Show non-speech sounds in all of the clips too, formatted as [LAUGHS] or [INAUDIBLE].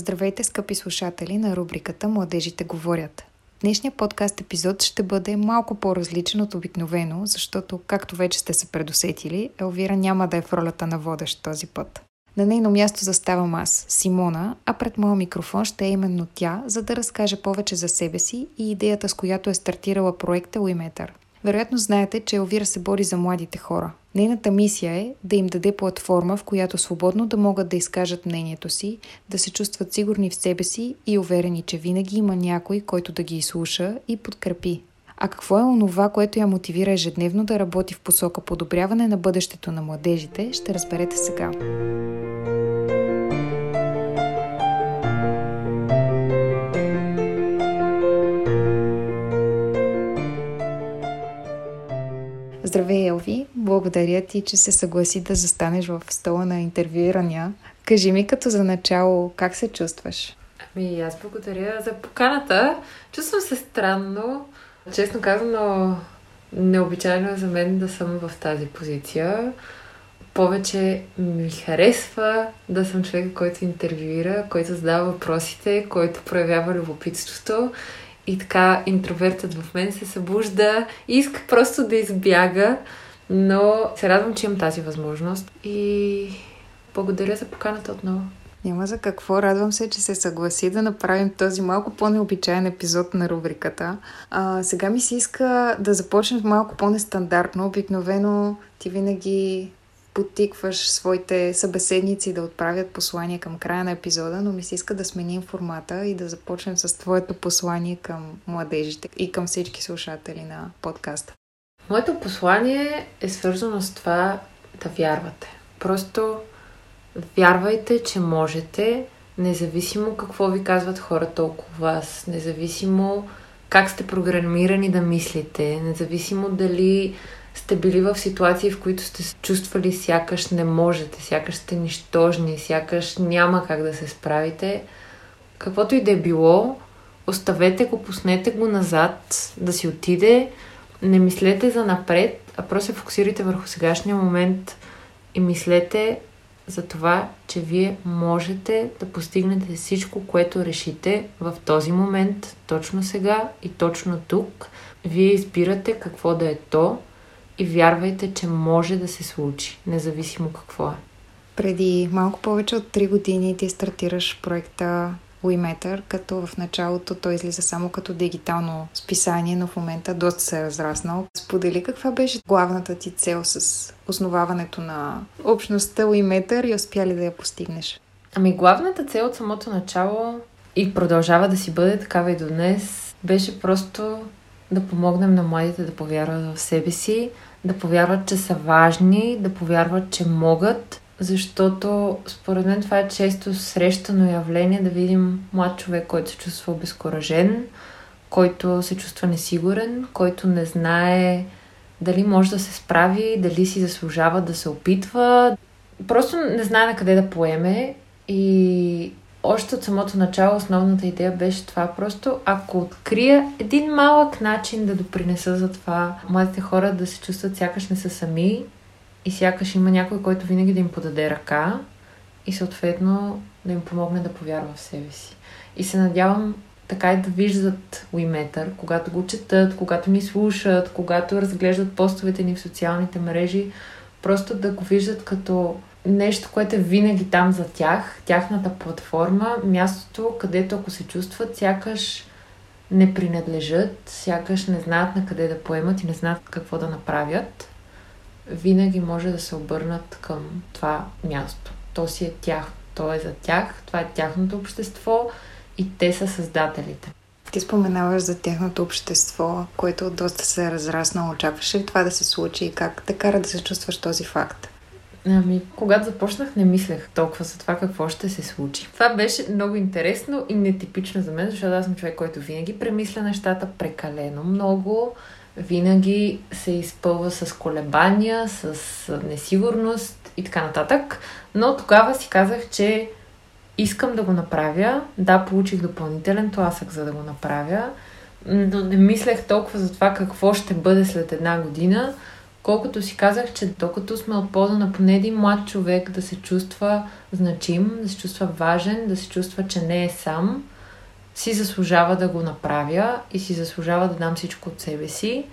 Здравейте, скъпи слушатели на рубриката Младежите говорят. Днешният подкаст епизод ще бъде малко по-различен от обикновено, защото, както вече сте се предусетили, Елвира няма да е в ролята на водещ този път. На нейно място заставам аз, Симона, а пред моя микрофон ще е именно тя, за да разкаже повече за себе си и идеята, с която е стартирала проекта Уиметър. Вероятно знаете, че Елвира се бори за младите хора. Нейната мисия е да им даде платформа, в която свободно да могат да изкажат мнението си, да се чувстват сигурни в себе си и уверени, че винаги има някой, който да ги изслуша и подкрепи. А какво е онова, което я мотивира ежедневно да работи в посока подобряване на бъдещето на младежите, ще разберете сега. Здравей, Елви! Благодаря ти, че се съгласи да застанеш в стола на интервюирания. Кажи ми като за начало, как се чувстваш? Ами, аз благодаря за поканата. Чувствам се странно. Честно казано, необичайно е за мен да съм в тази позиция. Повече ми харесва да съм човек, който интервюира, който задава въпросите, който проявява любопитството и така интровертът в мен се събужда и иска просто да избяга, но се радвам, че имам тази възможност и благодаря за поканата отново. Няма за какво. Радвам се, че се съгласи да направим този малко по-необичайен епизод на рубриката. А, сега ми се иска да започнем малко по-нестандартно. Обикновено ти винаги потикваш своите събеседници да отправят послания към края на епизода, но ми се иска да сменим формата и да започнем с твоето послание към младежите и към всички слушатели на подкаста. Моето послание е свързано с това да вярвате. Просто вярвайте, че можете, независимо какво ви казват хората около вас, независимо как сте програмирани да мислите, независимо дали сте били в ситуации, в които сте се чувствали сякаш не можете, сякаш сте нищожни, сякаш няма как да се справите, каквото и да е било, оставете го, пуснете го назад, да си отиде, не мислете за напред, а просто се фокусирайте върху сегашния момент и мислете за това, че вие можете да постигнете всичко, което решите в този момент, точно сега и точно тук. Вие избирате какво да е то, и вярвайте, че може да се случи, независимо какво е. Преди малко повече от 3 години ти стартираш проекта WeMeter, като в началото той излиза само като дигитално списание, но в момента доста се е разраснал. Сподели каква беше главната ти цел с основаването на общността WeMeter и успя ли да я постигнеш? Ами главната цел от самото начало и продължава да си бъде такава и до днес, беше просто да помогнем на младите да повярват в себе си, да повярват, че са важни, да повярват, че могат, защото според мен това е често срещано явление да видим млад човек, който се чувства обезкуражен, който се чувства несигурен, който не знае дали може да се справи, дали си заслужава да се опитва. Просто не знае на къде да поеме и още от самото начало основната идея беше това. Просто ако открия един малък начин да допринеса за това младите хора да се чувстват сякаш не са сами и сякаш има някой, който винаги да им подаде ръка и съответно да им помогне да повярва в себе си. И се надявам така и да виждат Уиметър, когато го четат, когато ни слушат, когато разглеждат постовете ни в социалните мрежи, просто да го виждат като нещо, което е винаги там за тях, тяхната платформа, мястото, където ако се чувстват, сякаш не принадлежат, сякаш не знаят на къде да поемат и не знаят какво да направят, винаги може да се обърнат към това място. То си е тях, то е за тях, това е тяхното общество и те са създателите. Ти споменаваш за тяхното общество, което доста се е разраснало. Очакваше ли това да се случи и как те кара да се чувстваш този факт? Ами, когато започнах, не мислех толкова за това какво ще се случи. Това беше много интересно и нетипично за мен, защото аз съм човек, който винаги премисля нещата прекалено много, винаги се изпълва с колебания, с несигурност и така нататък. Но тогава си казах, че искам да го направя. Да, получих допълнителен тласък, за да го направя, но не мислех толкова за това какво ще бъде след една година, колкото си казах, че докато сме от полза на поне един млад човек да се чувства значим, да се чувства важен, да се чувства, че не е сам, си заслужава да го направя и си заслужава да дам всичко от себе си.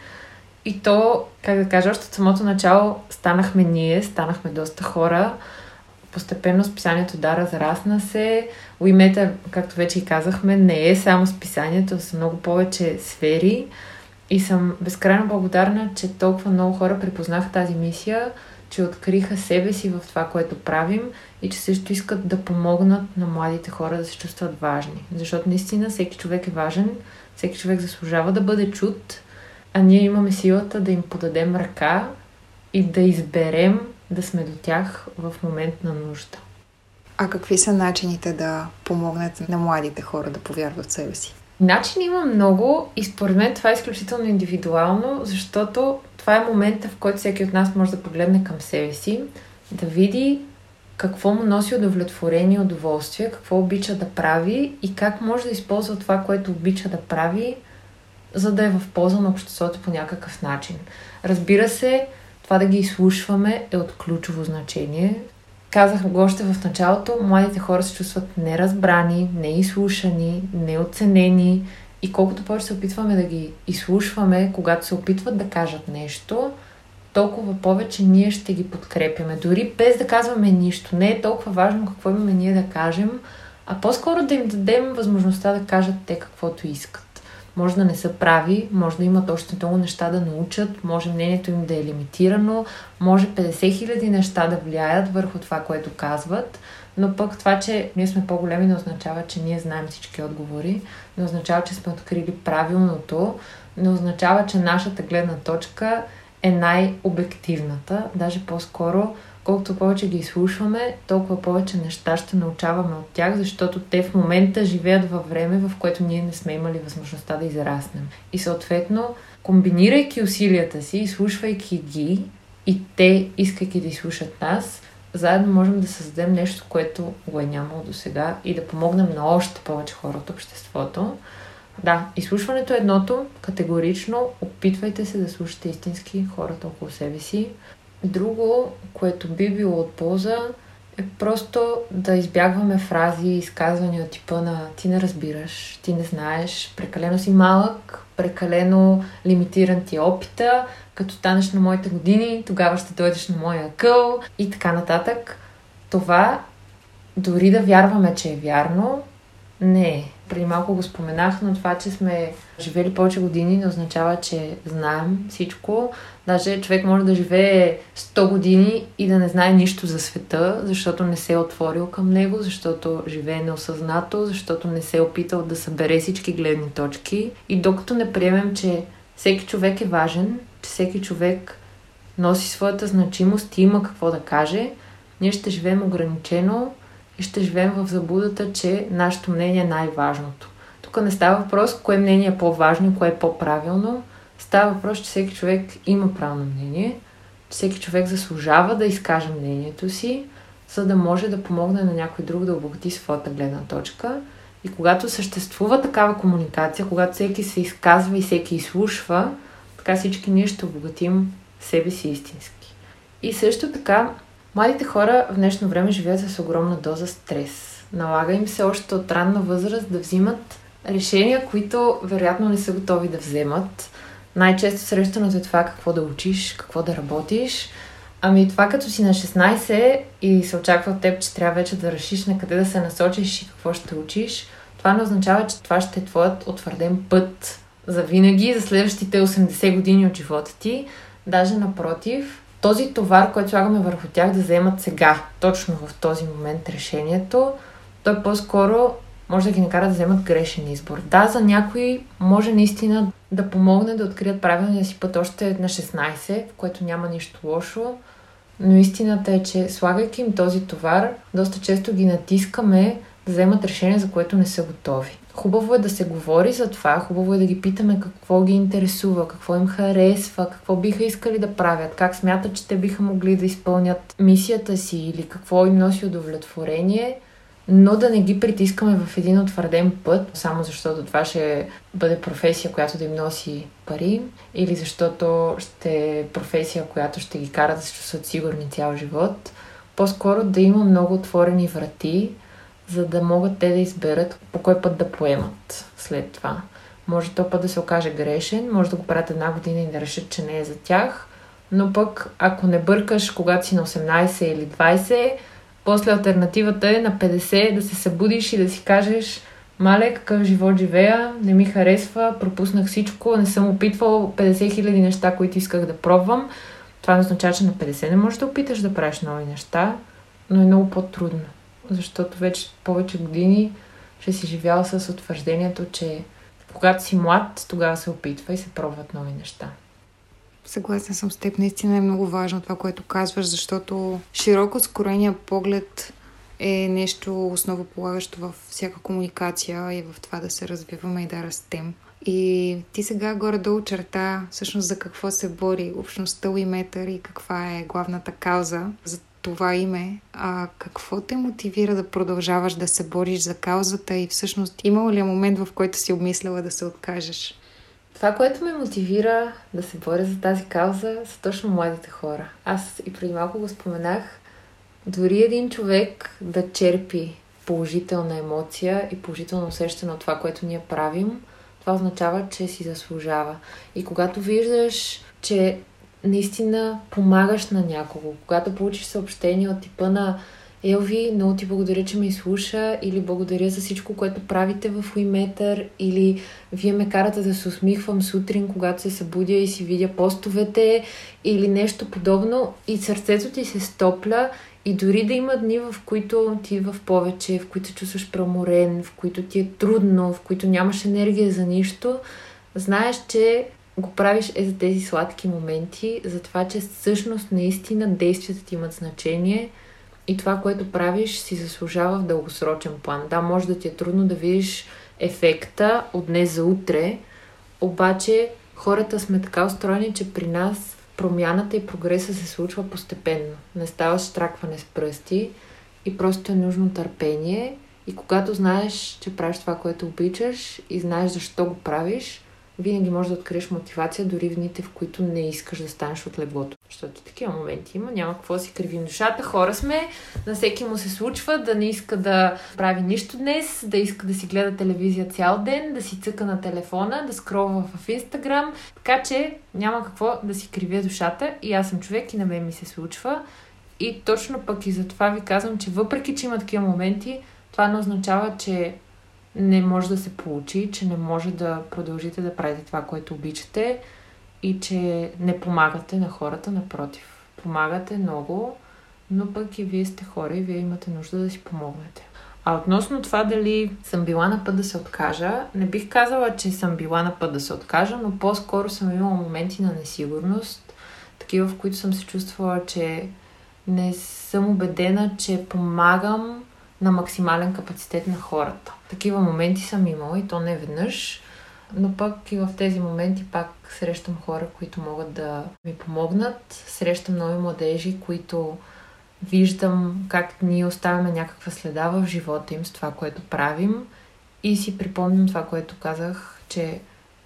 И то, как да кажа, още от самото начало станахме ние, станахме доста хора. Постепенно списанието да разрасна се. Уимета, както вече и казахме, не е само списанието, са много повече сфери. И съм безкрайно благодарна, че толкова много хора припознаха тази мисия, че откриха себе си в това, което правим и че също искат да помогнат на младите хора да се чувстват важни. Защото наистина всеки човек е важен, всеки човек заслужава да бъде чут, а ние имаме силата да им подадем ръка и да изберем да сме до тях в момент на нужда. А какви са начините да помогнете на младите хора да повярват в себе си? Начини има много и според мен това е изключително индивидуално, защото това е момента, в който всеки от нас може да погледне към себе си, да види какво му носи удовлетворение удоволствие, какво обича да прави и как може да използва това, което обича да прави, за да е в полза на обществото по някакъв начин. Разбира се, това да ги изслушваме е от ключово значение. Казах го още в началото, младите хора се чувстват неразбрани, неизслушани, неоценени и колкото повече се опитваме да ги изслушваме, когато се опитват да кажат нещо, толкова повече ние ще ги подкрепяме. Дори без да казваме нищо. Не е толкова важно какво имаме ние да кажем, а по-скоро да им дадем възможността да кажат те каквото искат. Може да не са прави, може да имат още много неща да научат, може мнението им да е лимитирано, може 50 000 неща да влияят върху това, което казват, но пък това, че ние сме по-големи, не означава, че ние знаем всички отговори, не означава, че сме открили правилното, не означава, че нашата гледна точка е най-обективната, даже по-скоро колкото повече ги изслушваме, толкова повече неща ще научаваме от тях, защото те в момента живеят във време, в което ние не сме имали възможността да израснем. И съответно, комбинирайки усилията си, изслушвайки ги и те, искайки да изслушат нас, заедно можем да създадем нещо, което го е нямало до сега и да помогнем на още повече хора от обществото. Да, изслушването е едното, категорично опитвайте се да слушате истински хората около себе си, Друго, което би било от полза, е просто да избягваме фрази и изказвания от типа на ти не разбираш, ти не знаеш, прекалено си малък, прекалено лимитиран ти е опита, като станеш на моите години, тогава ще дойдеш на моя къл и така нататък. Това, дори да вярваме, че е вярно, не е. Преди малко го споменах, но това, че сме живели повече години, не означава, че знаем всичко. Даже човек може да живее 100 години и да не знае нищо за света, защото не се е отворил към него, защото живее неосъзнато, защото не се е опитал да събере всички гледни точки. И докато не приемем, че всеки човек е важен, че всеки човек носи своята значимост и има какво да каже, ние ще живеем ограничено, и ще живеем в заблудата, че нашето мнение е най-важното. Тук не става въпрос кое мнение е по-важно, кое е по-правилно. Става въпрос, че всеки човек има право мнение, че всеки човек заслужава да изкаже мнението си, за да може да помогне на някой друг да обогати своята гледна точка. И когато съществува такава комуникация, когато всеки се изказва и всеки изслушва, така всички ние ще обогатим себе си истински. И също така Младите хора в днешно време живеят с огромна доза стрес. Налага им се още от ранна възраст да взимат решения, които вероятно не са готови да вземат. Най-често срещаното е това какво да учиш, какво да работиш. Ами това като си на 16 и се очаква от теб, че трябва вече да решиш на къде да се насочиш и какво ще учиш, това не означава, че това ще е твоят утвърден път за винаги, за следващите 80 години от живота ти. Даже напротив, този товар, който слагаме върху тях да вземат сега, точно в този момент решението, той по-скоро може да ги накара да вземат грешен избор. Да, за някои може наистина да помогне да открият правилния си път още на 16, в което няма нищо лошо, но истината е, че слагайки им този товар, доста често ги натискаме да вземат решение, за което не са готови. Хубаво е да се говори за това, хубаво е да ги питаме какво ги интересува, какво им харесва, какво биха искали да правят, как смятат, че те биха могли да изпълнят мисията си или какво им носи удовлетворение, но да не ги притискаме в един утвърден път, само защото това ще бъде професия, която да им носи пари, или защото ще е професия, която ще ги кара да се чувстват сигурни цял живот. По-скоро да има много отворени врати, за да могат те да изберат по кой път да поемат след това. Може то път да се окаже грешен, може да го правят една година и да решат, че не е за тях, но пък ако не бъркаш, когато си на 18 или 20, после альтернативата е на 50 да се събудиш и да си кажеш Мале, какъв живот живея, не ми харесва, пропуснах всичко, не съм опитвал 50 хиляди неща, които исках да пробвам. Това не означава, че на 50 не можеш да опиташ да правиш нови неща, но е много по-трудно, защото вече повече години ще си живял с утвърждението, че когато си млад, тогава се опитва и се пробват нови неща. Съгласен съм с теб. Наистина е много важно това, което казваш, защото широко скорения поглед е нещо основополагащо във всяка комуникация и в това да се развиваме и да растем. И ти сега горе-долу черта всъщност за какво се бори общността Уиметър и каква е главната кауза за това име. А какво те мотивира да продължаваш да се бориш за каузата и всъщност имало ли е момент, в който си обмисляла да се откажеш? Това, което ме мотивира да се боря за тази кауза, са точно младите хора. Аз и преди малко го споменах. Дори един човек да черпи положителна емоция и положително усещане от това, което ние правим, това означава, че си заслужава. И когато виждаш, че наистина помагаш на някого, когато получиш съобщение от типа на Елви, много ти благодаря, че ме изслуша или благодаря за всичко, което правите в Уиметър или вие ме карате да се усмихвам сутрин, когато се събудя и си видя постовете или нещо подобно и сърцето ти се стопля и дори да има дни, в които ти в повече, в които чувстваш проморен, в които ти е трудно, в които нямаш енергия за нищо, знаеш, че го правиш е за тези сладки моменти, за това, че всъщност наистина действията ти имат значение – и това, което правиш, си заслужава в дългосрочен план. Да, може да ти е трудно да видиш ефекта от днес за утре, обаче хората сме така устроени, че при нас промяната и прогреса се случва постепенно. Не става штракване с пръсти и просто е нужно търпение. И когато знаеш, че правиш това, което обичаш и знаеш защо го правиш, винаги можеш да откриеш мотивация дори в дните, в които не искаш да станеш от леглото. Защото такива моменти има, няма какво да си кривим душата. Хора сме, на всеки му се случва да не иска да прави нищо днес, да иска да си гледа телевизия цял ден, да си цъка на телефона, да скролва в Инстаграм. Така че няма какво да си кривя душата и аз съм човек и на мен ми се случва. И точно пък и за това ви казвам, че въпреки, че има такива моменти, това не означава, че не може да се получи, че не може да продължите да правите това, което обичате и че не помагате на хората, напротив. Помагате много, но пък и вие сте хора и вие имате нужда да си помогнете. А относно това дали съм била на път да се откажа, не бих казала, че съм била на път да се откажа, но по-скоро съм имала моменти на несигурност, такива, в които съм се чувствала, че не съм убедена, че помагам на максимален капацитет на хората. Такива моменти съм имала и то не веднъж, но пък и в тези моменти пак срещам хора, които могат да ми помогнат. Срещам нови младежи, които виждам как ние оставяме някаква следа в живота им с това, което правим и си припомням това, което казах, че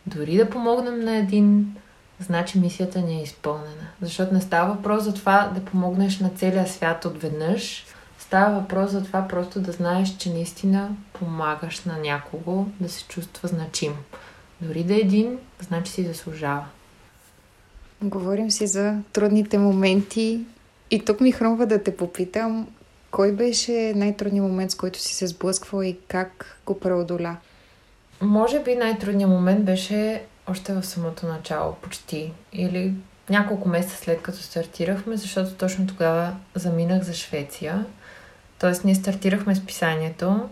дори да помогнем на един, значи мисията ни е изпълнена. Защото не става въпрос за това да помогнеш на целия свят отведнъж, Става въпрос за това просто да знаеш, че наистина помагаш на някого да се чувства значим. Дори да е един, значи си заслужава. Говорим си за трудните моменти и тук ми хрумва да те попитам, кой беше най-трудният момент, с който си се сблъсквала и как го преодоля? Може би най-трудният момент беше още в самото начало, почти. Или няколко месеца след като стартирахме, защото точно тогава заминах за Швеция – Тоест, ние стартирахме с писанието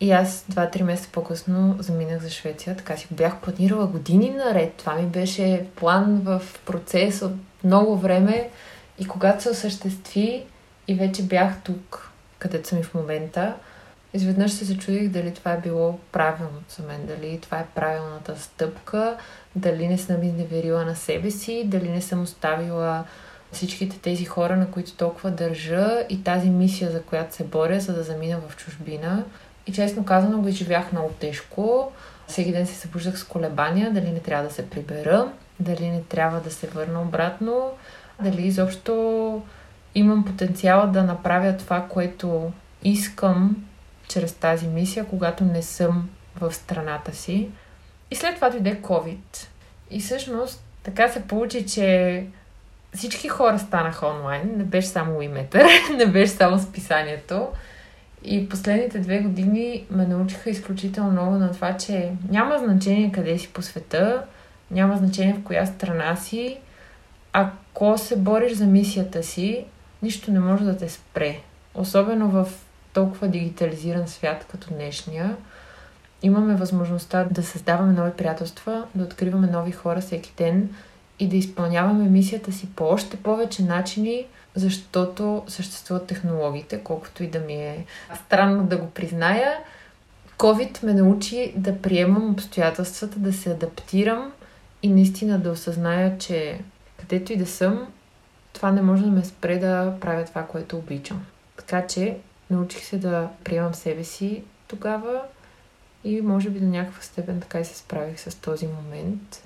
и аз два-три месеца по-късно заминах за Швеция. Така си бях планирала години наред. Това ми беше план в процес от много време и когато се осъществи и вече бях тук, където съм и в момента, изведнъж се зачудих дали това е било правилно за мен, дали това е правилната стъпка, дали не съм изневерила на себе си, дали не съм оставила всичките тези хора, на които толкова държа и тази мисия, за която се боря, за да замина в чужбина. И честно казано го изживях много тежко. Всеки ден се събуждах с колебания, дали не трябва да се прибера, дали не трябва да се върна обратно, дали изобщо имам потенциала да направя това, което искам чрез тази мисия, когато не съм в страната си. И след това дойде COVID. И всъщност така се получи, че всички хора станаха онлайн. Не беше само иметър, [LAUGHS] не беше само списанието. И последните две години ме научиха изключително много на това, че няма значение къде си по света, няма значение в коя страна си. Ако се бориш за мисията си, нищо не може да те спре. Особено в толкова дигитализиран свят като днешния, имаме възможността да създаваме нови приятелства, да откриваме нови хора всеки ден и да изпълняваме мисията си по още повече начини, защото съществуват технологиите, колкото и да ми е странно да го призная. COVID ме научи да приемам обстоятелствата, да се адаптирам и наистина да осъзная, че където и да съм, това не може да ме спре да правя това, което обичам. Така че научих се да приемам себе си тогава и може би до някаква степен така и се справих с този момент.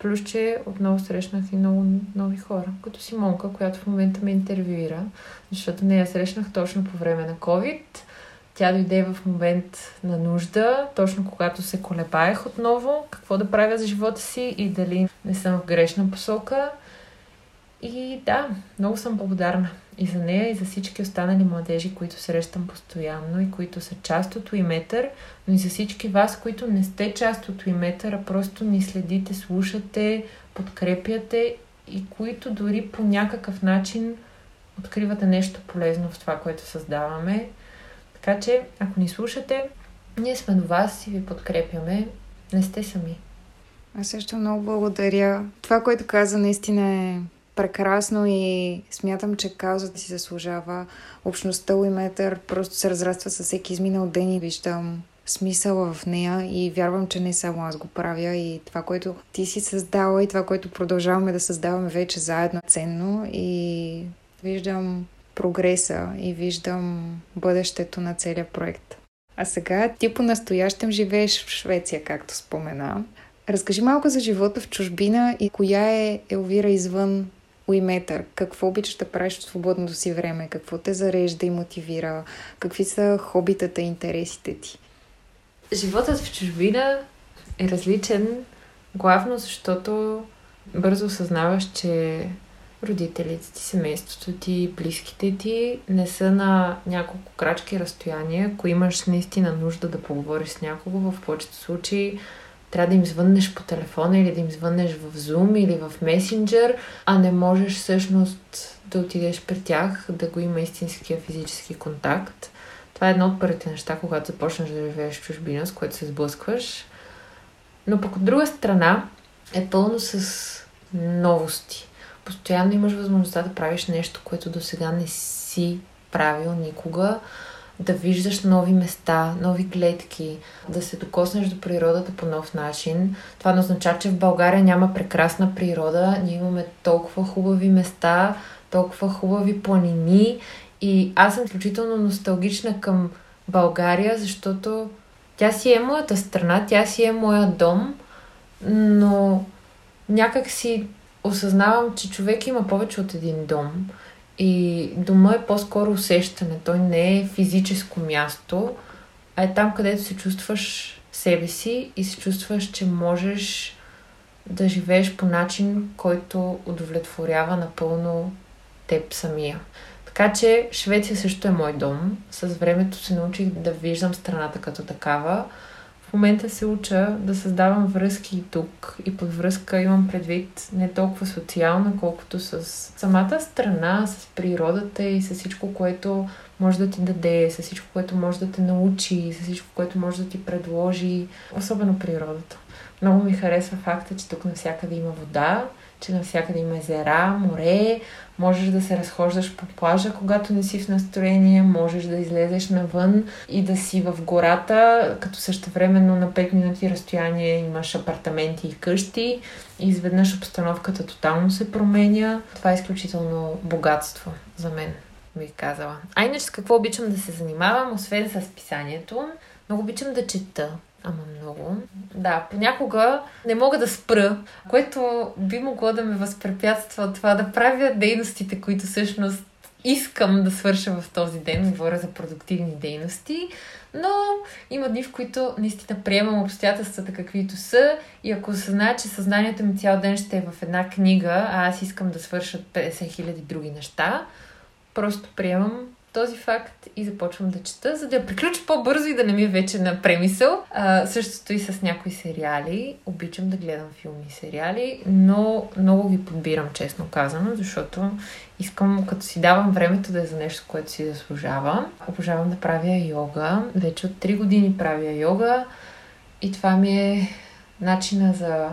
Плюс, че отново срещнах и много нови хора, като Симонка, която в момента ме интервюира, защото не я срещнах точно по време на COVID. Тя дойде в момент на нужда, точно когато се колебаех отново, какво да правя за живота си и дали не съм в грешна посока. И да, много съм благодарна и за нея, и за всички останали младежи, които срещам постоянно и които са част от Уиметър, но и за всички вас, които не сте част от Уиметър, а просто ни следите, слушате, подкрепяте и които дори по някакъв начин откривате нещо полезно в това, което създаваме. Така че, ако ни слушате, ние сме до вас и ви подкрепяме. Не сте сами. Аз също много благодаря. Това, което каза, наистина е прекрасно и смятам, че каузата си заслужава. Общността Уиметър просто се разраства със всеки изминал ден и виждам смисъл в нея и вярвам, че не само аз го правя и това, което ти си създала и това, което продължаваме да създаваме вече заедно ценно и виждам прогреса и виждам бъдещето на целия проект. А сега ти по-настоящем живееш в Швеция, както спомена. Разкажи малко за живота в чужбина и коя е Елвира извън Уиметър, какво обичаш да правиш в свободното си време, какво те зарежда и мотивира, какви са хобитата и интересите ти? Животът в чужбина е различен, главно защото бързо осъзнаваш, че родителите ти, семейството ти, близките ти не са на няколко крачки разстояние. Ако имаш наистина нужда да поговориш с някого, в повечето случаи трябва да им звъннеш по телефона или да им звъннеш в Zoom или в Messenger, а не можеш всъщност да отидеш при тях, да го има истинския физически контакт. Това е едно от първите неща, когато започнеш да живееш в чужбина, с което се сблъскваш. Но пък от друга страна е пълно с новости. Постоянно имаш възможността да правиш нещо, което до сега не си правил никога да виждаш нови места, нови гледки, да се докоснеш до природата по нов начин. Това не означава, че в България няма прекрасна природа. Ние имаме толкова хубави места, толкова хубави планини и аз съм изключително носталгична към България, защото тя си е моята страна, тя си е моя дом, но някак си осъзнавам, че човек има повече от един дом. И дома е по-скоро усещане. Той не е физическо място, а е там, където се чувстваш себе си и се чувстваш, че можеш да живееш по начин, който удовлетворява напълно теб самия. Така че Швеция също е мой дом. С времето се научих да виждам страната като такава в момента се уча да създавам връзки и тук. И под връзка имам предвид не толкова социална, колкото с самата страна, с природата и с всичко, което може да ти даде, с всичко, което може да те научи, с всичко, което може да ти предложи, особено природата. Много ми харесва факта, че тук навсякъде има вода, че навсякъде има езера, море, можеш да се разхождаш по плажа, когато не си в настроение, можеш да излезеш навън и да си в гората, като същевременно на 5 минути разстояние имаш апартаменти и къщи и изведнъж обстановката тотално се променя. Това е изключително богатство за мен, бих казала. А иначе с какво обичам да се занимавам, освен с писанието? Много обичам да чета. Ама много. Да, понякога не мога да спра, което би могло да ме възпрепятства от това да правя дейностите, които всъщност искам да свърша в този ден. Говоря за продуктивни дейности. Но има дни, в които наистина приемам обстоятелствата каквито са и ако съзная, че съзнанието ми цял ден ще е в една книга, а аз искам да свърша 50 хиляди други неща, просто приемам този факт и започвам да чета, за да я приключа по-бързо и да не ми е вече на премисъл. А, същото и с някои сериали. Обичам да гледам филми и сериали, но много ги подбирам, честно казано, защото искам, като си давам времето да е за нещо, което си заслужава. Обожавам да правя йога. Вече от 3 години правя йога и това ми е начина за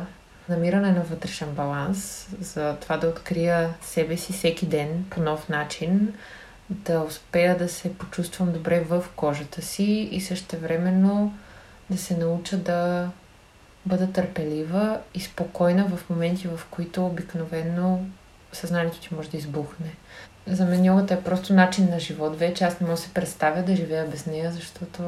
намиране на вътрешен баланс, за това да открия себе си всеки ден по нов начин, да успея да се почувствам добре в кожата си и също времено да се науча да бъда търпелива и спокойна в моменти, в които обикновено съзнанието ти може да избухне. За мен йогата е просто начин на живот. Вече аз не мога да се представя да живея без нея, защото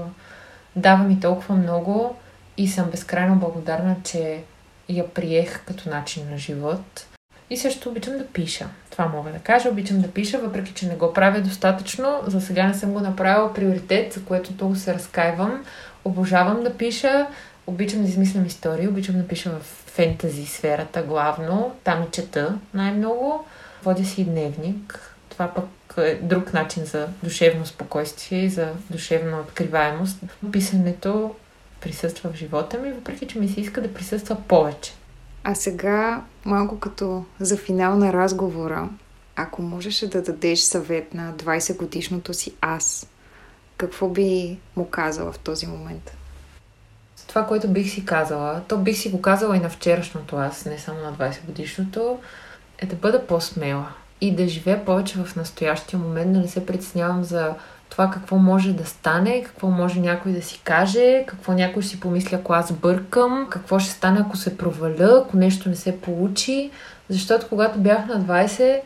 дава ми толкова много и съм безкрайно благодарна, че я приех като начин на живот. И също обичам да пиша. Това мога да кажа. Обичам да пиша, въпреки че не го правя достатъчно. За сега не съм го направила приоритет, за което много се разкаивам. Обожавам да пиша. Обичам да измислям истории. Обичам да пиша в фентази сферата главно. Там чета най-много. Водя си дневник. Това пък е друг начин за душевно спокойствие и за душевна откриваемост. Писането присъства в живота ми, въпреки че ми се иска да присъства повече. А сега, малко като за финал на разговора, ако можеше да дадеш съвет на 20 годишното си аз, какво би му казала в този момент? Това, което бих си казала, то бих си го казала и на вчерашното аз, не само на 20 годишното, е да бъда по-смела и да живея повече в настоящия момент, да не се притеснявам за това какво може да стане, какво може някой да си каже, какво някой си помисли, ако аз бъркам, какво ще стане, ако се проваля, ако нещо не се получи. Защото когато бях на 20,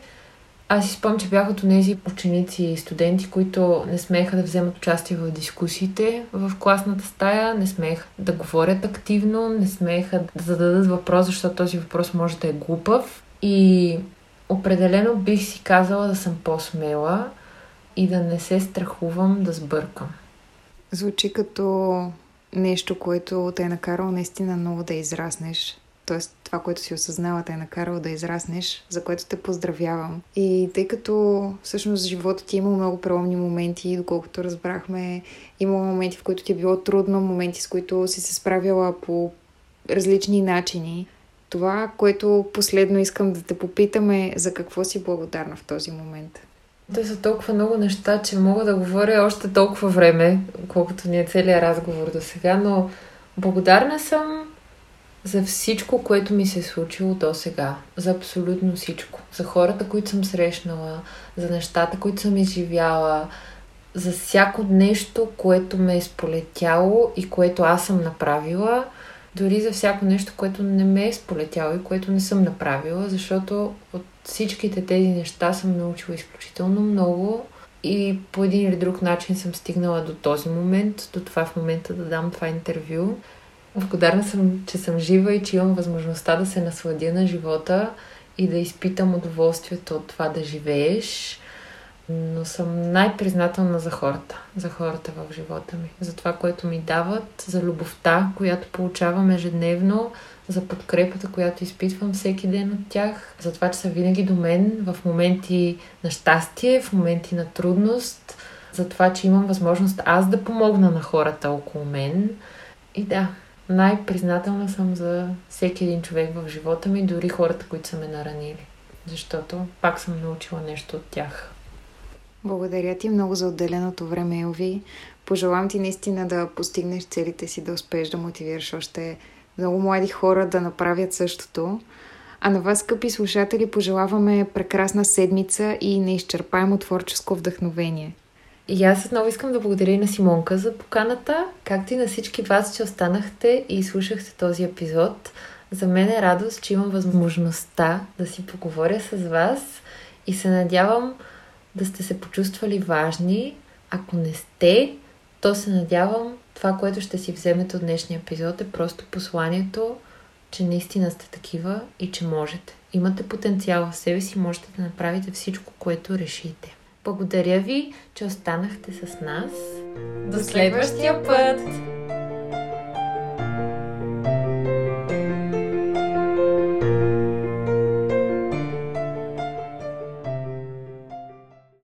аз си спомням, че бях от тези ученици и студенти, които не смееха да вземат участие в дискусиите в класната стая, не смееха да говорят активно, не смееха да зададат въпрос, защото този въпрос може да е глупав. И определено бих си казала да съм по-смела, и да не се страхувам да сбъркам. Звучи като нещо, което те е накарало наистина много да израснеш. Тоест, това, което си осъзнава, те е накарало да израснеш, за което те поздравявам. И тъй като всъщност живота ти е имал много преломни моменти, доколкото разбрахме, има моменти, в които ти е било трудно, моменти, с които си се справила по различни начини. Това, което последно искам да те попитаме, за какво си благодарна в този момент? Те са толкова много неща, че мога да говоря още толкова време, колкото ни е целият разговор до сега, но благодарна съм за всичко, което ми се е случило до сега. За абсолютно всичко. За хората, които съм срещнала, за нещата, които съм изживяла, за всяко нещо, което ме е сполетяло и което аз съм направила, дори за всяко нещо, което не ме е сполетяло и което не съм направила, защото от всичките тези неща съм научила изключително много и по един или друг начин съм стигнала до този момент, до това в момента да дам това интервю. Благодарна съм, че съм жива и че имам възможността да се насладя на живота и да изпитам удоволствието от това да живееш. Но съм най-признателна за хората, за хората в живота ми, за това, което ми дават, за любовта, която получавам ежедневно, за подкрепата, която изпитвам всеки ден от тях, за това, че са винаги до мен в моменти на щастие, в моменти на трудност, за това, че имам възможност аз да помогна на хората около мен. И да, най-признателна съм за всеки един човек в живота ми, дори хората, които са ме наранили. Защото пак съм научила нещо от тях. Благодаря ти много за отделеното време, Елви. Пожелавам ти наистина да постигнеш целите си, да успееш да мотивираш още много млади хора да направят същото. А на вас, скъпи слушатели, пожелаваме прекрасна седмица и неизчерпаемо творческо вдъхновение. И аз отново искам да благодаря и на Симонка за поканата, както и на всички вас, че останахте и слушахте този епизод. За мен е радост, че имам възможността да си поговоря с вас и се надявам да сте се почувствали важни. Ако не сте, то се надявам това, което ще си вземете от днешния епизод е просто посланието, че наистина сте такива и че можете. Имате потенциал в себе си, можете да направите всичко, което решите. Благодаря ви, че останахте с нас. До следващия път!